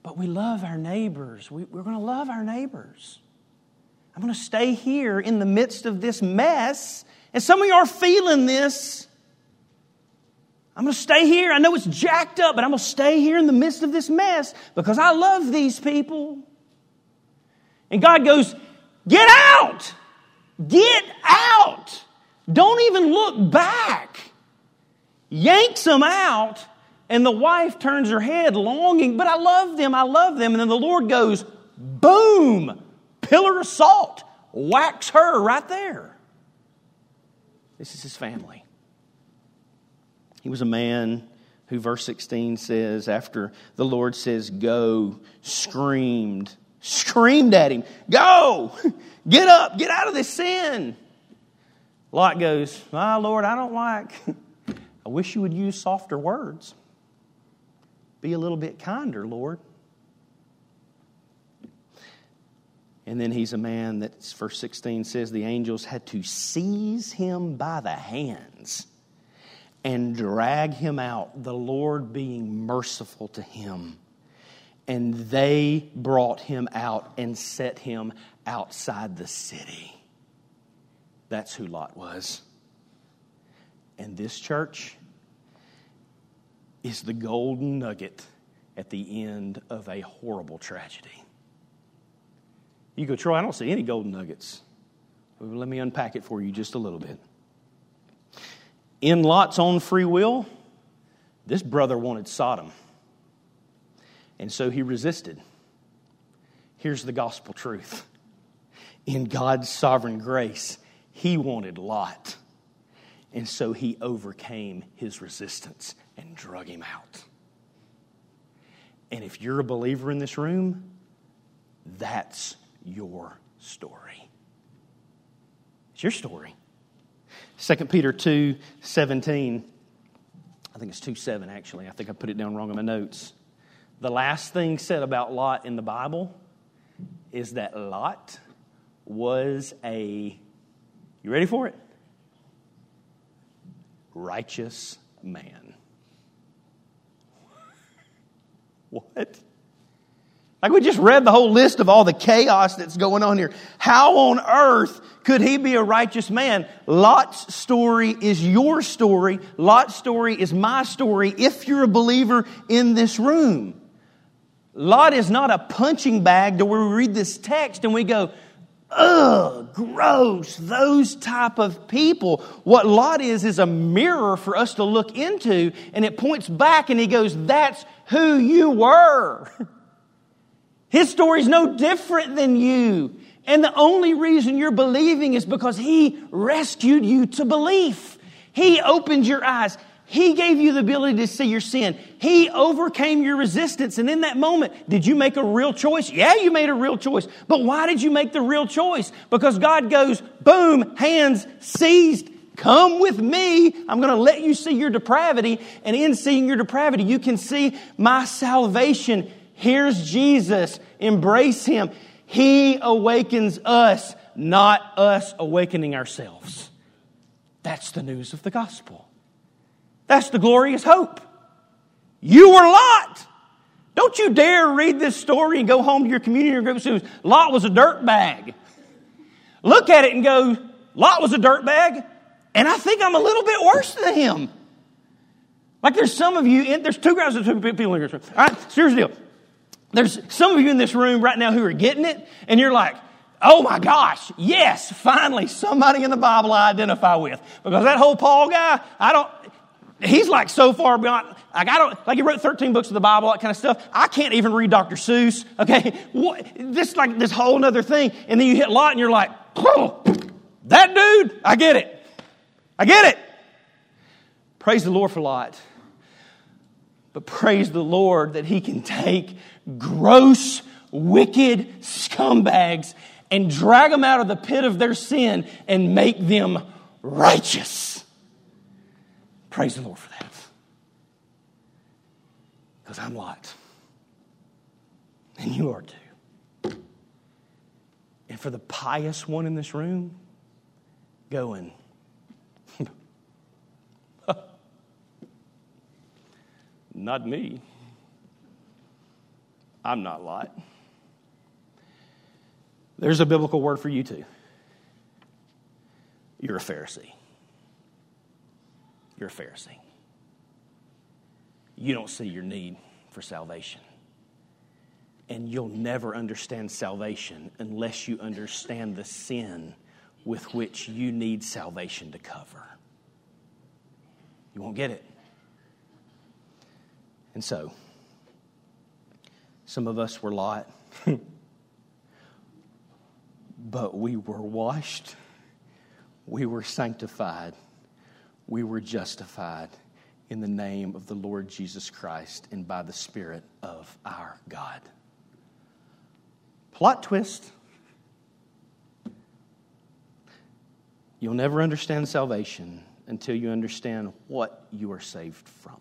But we love our neighbors. We, we're going to love our neighbors. I'm going to stay here in the midst of this mess. And some of you are feeling this. I'm going to stay here. I know it's jacked up, but I'm going to stay here in the midst of this mess because I love these people. And God goes, Get out! Get out! Don't even look back. Yanks them out, and the wife turns her head longing, but I love them, I love them. And then the Lord goes, Boom! Pillar of salt, whacks her right there. This is his family. He was a man who, verse 16 says, after the Lord says, Go, screamed, screamed at him, Go, get up, get out of this sin. Lot goes, Ah, Lord, I don't like, I wish you would use softer words. Be a little bit kinder, Lord. And then he's a man that, verse 16 says, the angels had to seize him by the hands and drag him out, the Lord being merciful to him. And they brought him out and set him outside the city. That's who Lot was. And this church is the golden nugget at the end of a horrible tragedy. You go, Troy, I don't see any golden nuggets. Well, let me unpack it for you just a little bit in Lot's own free will, this brother wanted Sodom. And so he resisted. Here's the gospel truth in God's sovereign grace, he wanted Lot. And so he overcame his resistance and drug him out. And if you're a believer in this room, that's your story. It's your story. 2 Peter 2 17. I think it's 2 7, actually. I think I put it down wrong in my notes. The last thing said about Lot in the Bible is that Lot was a, you ready for it? Righteous man. what? Like we just read the whole list of all the chaos that's going on here. How on earth could he be a righteous man? Lot's story is your story. Lot's story is my story if you're a believer in this room. Lot is not a punching bag to where we read this text and we go, ugh, gross, those type of people. What Lot is, is a mirror for us to look into, and it points back and he goes, that's who you were. His story is no different than you. And the only reason you're believing is because He rescued you to belief. He opened your eyes. He gave you the ability to see your sin. He overcame your resistance. And in that moment, did you make a real choice? Yeah, you made a real choice. But why did you make the real choice? Because God goes, boom, hands seized. Come with me. I'm going to let you see your depravity. And in seeing your depravity, you can see my salvation. Here's Jesus. Embrace him. He awakens us, not us awakening ourselves. That's the news of the gospel. That's the glorious hope. You were Lot. Don't you dare read this story and go home to your community or group and say, Lot was a dirt bag. Look at it and go, Lot was a dirt bag, and I think I'm a little bit worse than him. Like there's some of you, in, there's two guys, two people in here. All right, the deal. There's some of you in this room right now who are getting it, and you're like, oh my gosh, yes, finally somebody in the Bible I identify with. Because that whole Paul guy, I don't, he's like so far beyond, Like, I don't, like he wrote 13 books of the Bible, that kind of stuff. I can't even read Dr. Seuss, okay? What, this like this whole other thing. And then you hit Lot and you're like, oh, that dude, I get it. I get it. Praise the Lord for Lot. But praise the Lord that he can take gross, wicked scumbags and drag them out of the pit of their sin and make them righteous. Praise the Lord for that. Because I'm Lot. And you are too. And for the pious one in this room, going, not me. I'm not Lot. There's a biblical word for you too. You're a Pharisee. You're a Pharisee. You don't see your need for salvation. And you'll never understand salvation unless you understand the sin with which you need salvation to cover. You won't get it. And so, some of us were Lot, but we were washed, we were sanctified, we were justified in the name of the Lord Jesus Christ and by the Spirit of our God. Plot twist. You'll never understand salvation until you understand what you are saved from.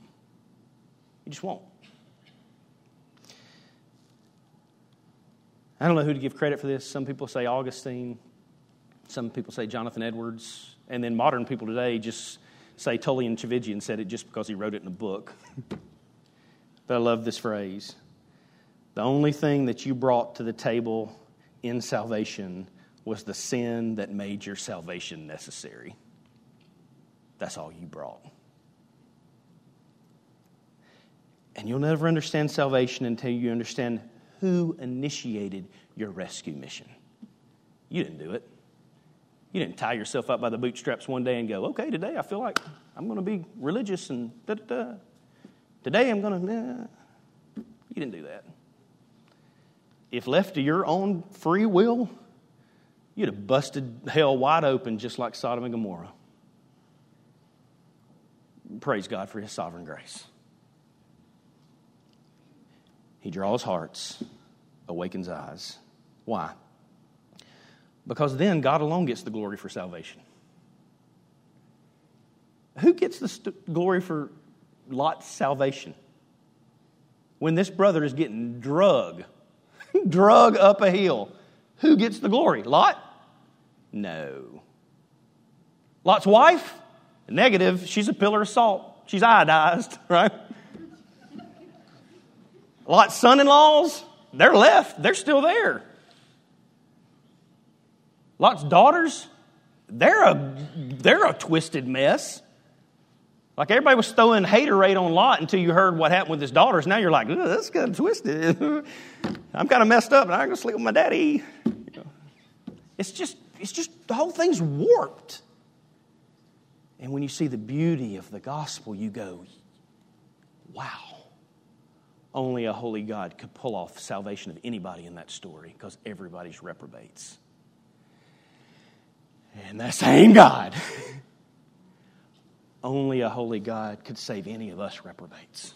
You just won't. I don't know who to give credit for this. Some people say Augustine, some people say Jonathan Edwards, and then modern people today just say Tullian Tchividjian said it just because he wrote it in a book. but I love this phrase. The only thing that you brought to the table in salvation was the sin that made your salvation necessary. That's all you brought. And you'll never understand salvation until you understand who initiated your rescue mission. You didn't do it. You didn't tie yourself up by the bootstraps one day and go, okay, today I feel like I'm going to be religious and da da da. Today I'm going to. Nah. You didn't do that. If left to your own free will, you'd have busted hell wide open just like Sodom and Gomorrah. Praise God for His sovereign grace. He draws hearts, awakens eyes. Why? Because then God alone gets the glory for salvation. Who gets the st- glory for Lot's salvation? When this brother is getting drug, drug up a hill, who gets the glory? Lot? No. Lot's wife? Negative. She's a pillar of salt. She's iodized, right? Lot's son in laws? They're left. They're still there. Lot's daughters, they're a, they're a twisted mess. Like everybody was throwing haterade on Lot until you heard what happened with his daughters. Now you're like, that's kind of twisted. I'm kind of messed up and I'm to sleep with my daddy. It's just, it's just, the whole thing's warped. And when you see the beauty of the gospel, you go, wow. Only a holy God could pull off salvation of anybody in that story because everybody's reprobates. And that same God, only a holy God could save any of us reprobates.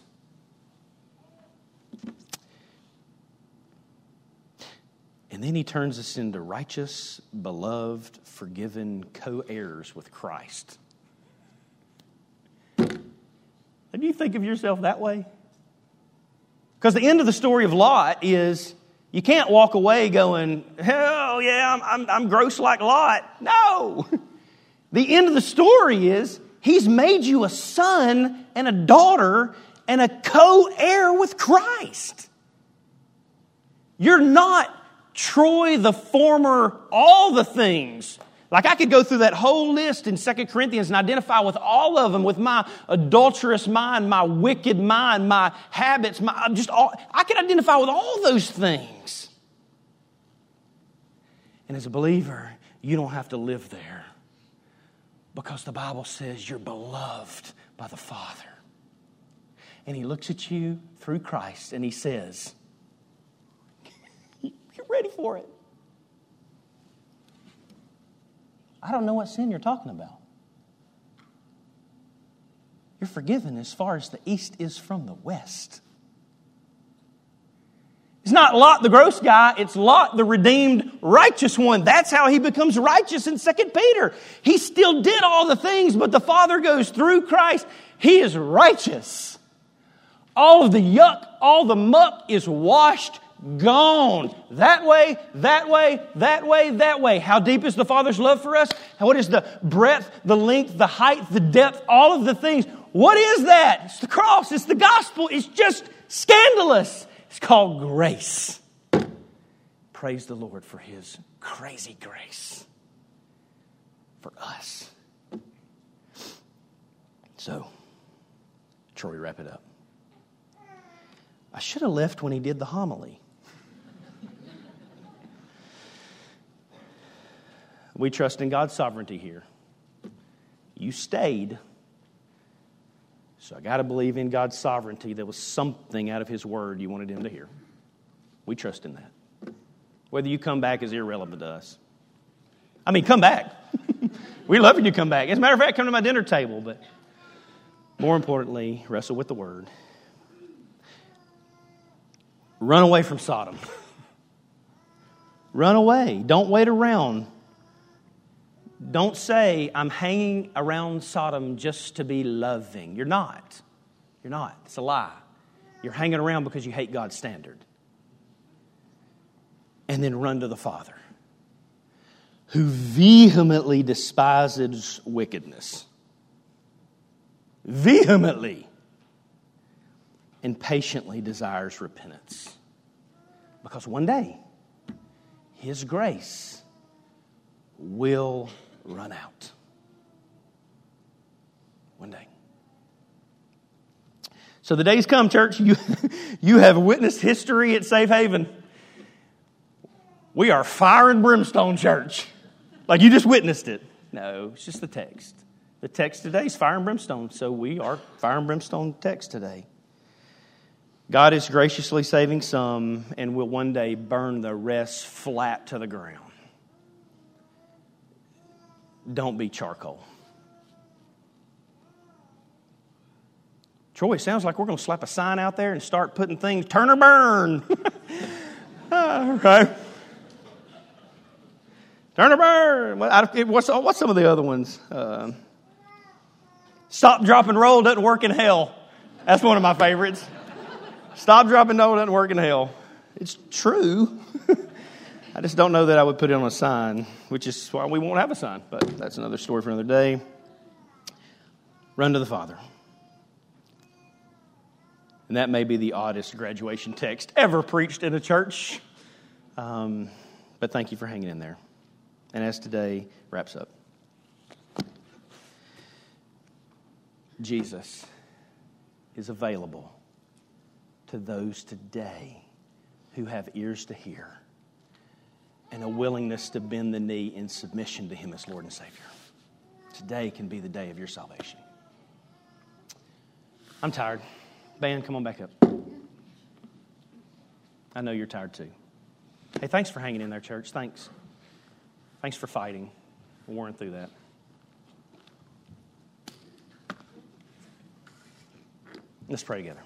And then he turns us into righteous, beloved, forgiven co heirs with Christ. Do you think of yourself that way? Because the end of the story of Lot is you can't walk away going, hell yeah, I'm, I'm, I'm gross like Lot. No. The end of the story is he's made you a son and a daughter and a co heir with Christ. You're not Troy the former, all the things like I could go through that whole list in Second Corinthians and identify with all of them with my adulterous mind, my wicked mind, my habits, my just all I could identify with all those things. And as a believer, you don't have to live there because the Bible says you're beloved by the Father. and he looks at you through Christ and he says, You're ready for it. I don't know what sin you're talking about. You're forgiven as far as the east is from the west. It's not Lot the gross guy, it's Lot the redeemed righteous one. That's how he becomes righteous in 2 Peter. He still did all the things, but the Father goes through Christ. He is righteous. All of the yuck, all the muck is washed, gone. That way, that way, that way, that way. How deep is the Father's love for us? What is the breadth, the length, the height, the depth, all of the things? What is that? It's the cross, it's the gospel, it's just scandalous. It's called grace. Praise the Lord for His crazy grace for us. So, Troy, wrap it up. I should have left when he did the homily. We trust in God's sovereignty here. You stayed so I got to believe in God's sovereignty. There was something out of His word you wanted him to hear. We trust in that. Whether you come back is irrelevant to us. I mean, come back. we love when you come back. As a matter of fact, come to my dinner table, but more importantly, wrestle with the word. Run away from Sodom. Run away. Don't wait around don't say, I'm hanging around Sodom just to be loving. You're not. You're not. It's a lie. You're hanging around because you hate God's standard. And then run to the Father, who vehemently despises wickedness. Vehemently and patiently desires repentance. Because one day, His grace will run out. One day. So the days come, church. You, you have witnessed history at Safe Haven. We are fire and brimstone church. Like you just witnessed it. No, it's just the text. The text today is fire and brimstone, so we are fire and brimstone text today. God is graciously saving some and will one day burn the rest flat to the ground don't be charcoal. Troy, sounds like we're going to slap a sign out there and start putting things, turn or burn. okay. Turn or burn. What's, what's some of the other ones? Uh, stop, drop, and roll doesn't work in hell. That's one of my favorites. Stop, drop, and roll doesn't work in hell. It's true. I just don't know that I would put it on a sign, which is why we won't have a sign, but that's another story for another day. Run to the Father. And that may be the oddest graduation text ever preached in a church. Um, but thank you for hanging in there. And as today wraps up, Jesus is available to those today who have ears to hear and a willingness to bend the knee in submission to Him as Lord and Savior. Today can be the day of your salvation. I'm tired. Band, come on back up. I know you're tired too. Hey, thanks for hanging in there, church. Thanks. Thanks for fighting, warring through that. Let's pray together.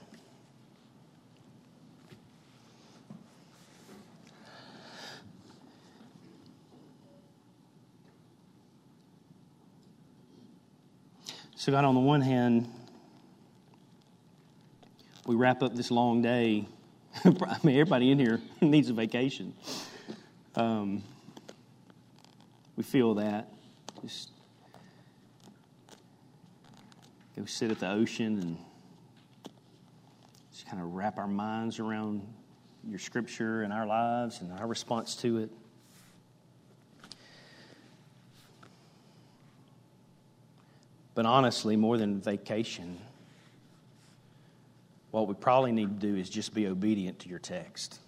So, God, on the one hand, we wrap up this long day. I mean, everybody in here needs a vacation. Um, we feel that. Just go sit at the ocean and just kind of wrap our minds around your scripture and our lives and our response to it. But honestly, more than vacation, what we probably need to do is just be obedient to your text.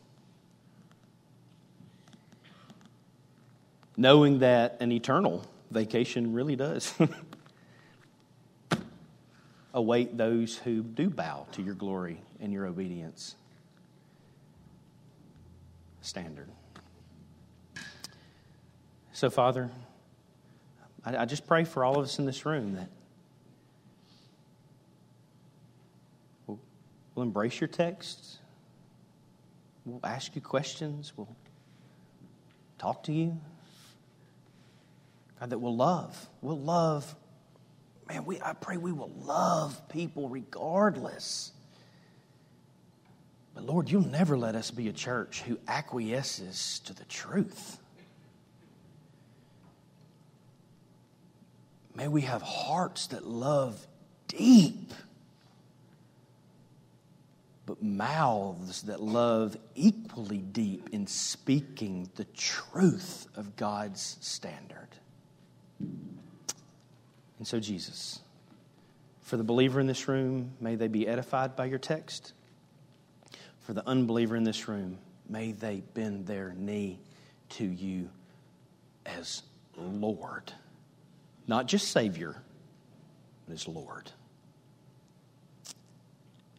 Knowing that an eternal vacation really does await those who do bow to your glory and your obedience standard. So, Father, I, just pray for all of us in this room that we'll embrace your texts, we'll ask you questions, we'll talk to you. God, that we'll love. We'll love. Man, we, I pray we will love people regardless. But Lord, you'll never let us be a church who acquiesces to the truth. May we have hearts that love deep, but mouths that love equally deep in speaking the truth of God's standard. And so, Jesus, for the believer in this room, may they be edified by your text. For the unbeliever in this room, may they bend their knee to you as Lord. Not just Savior, but as Lord.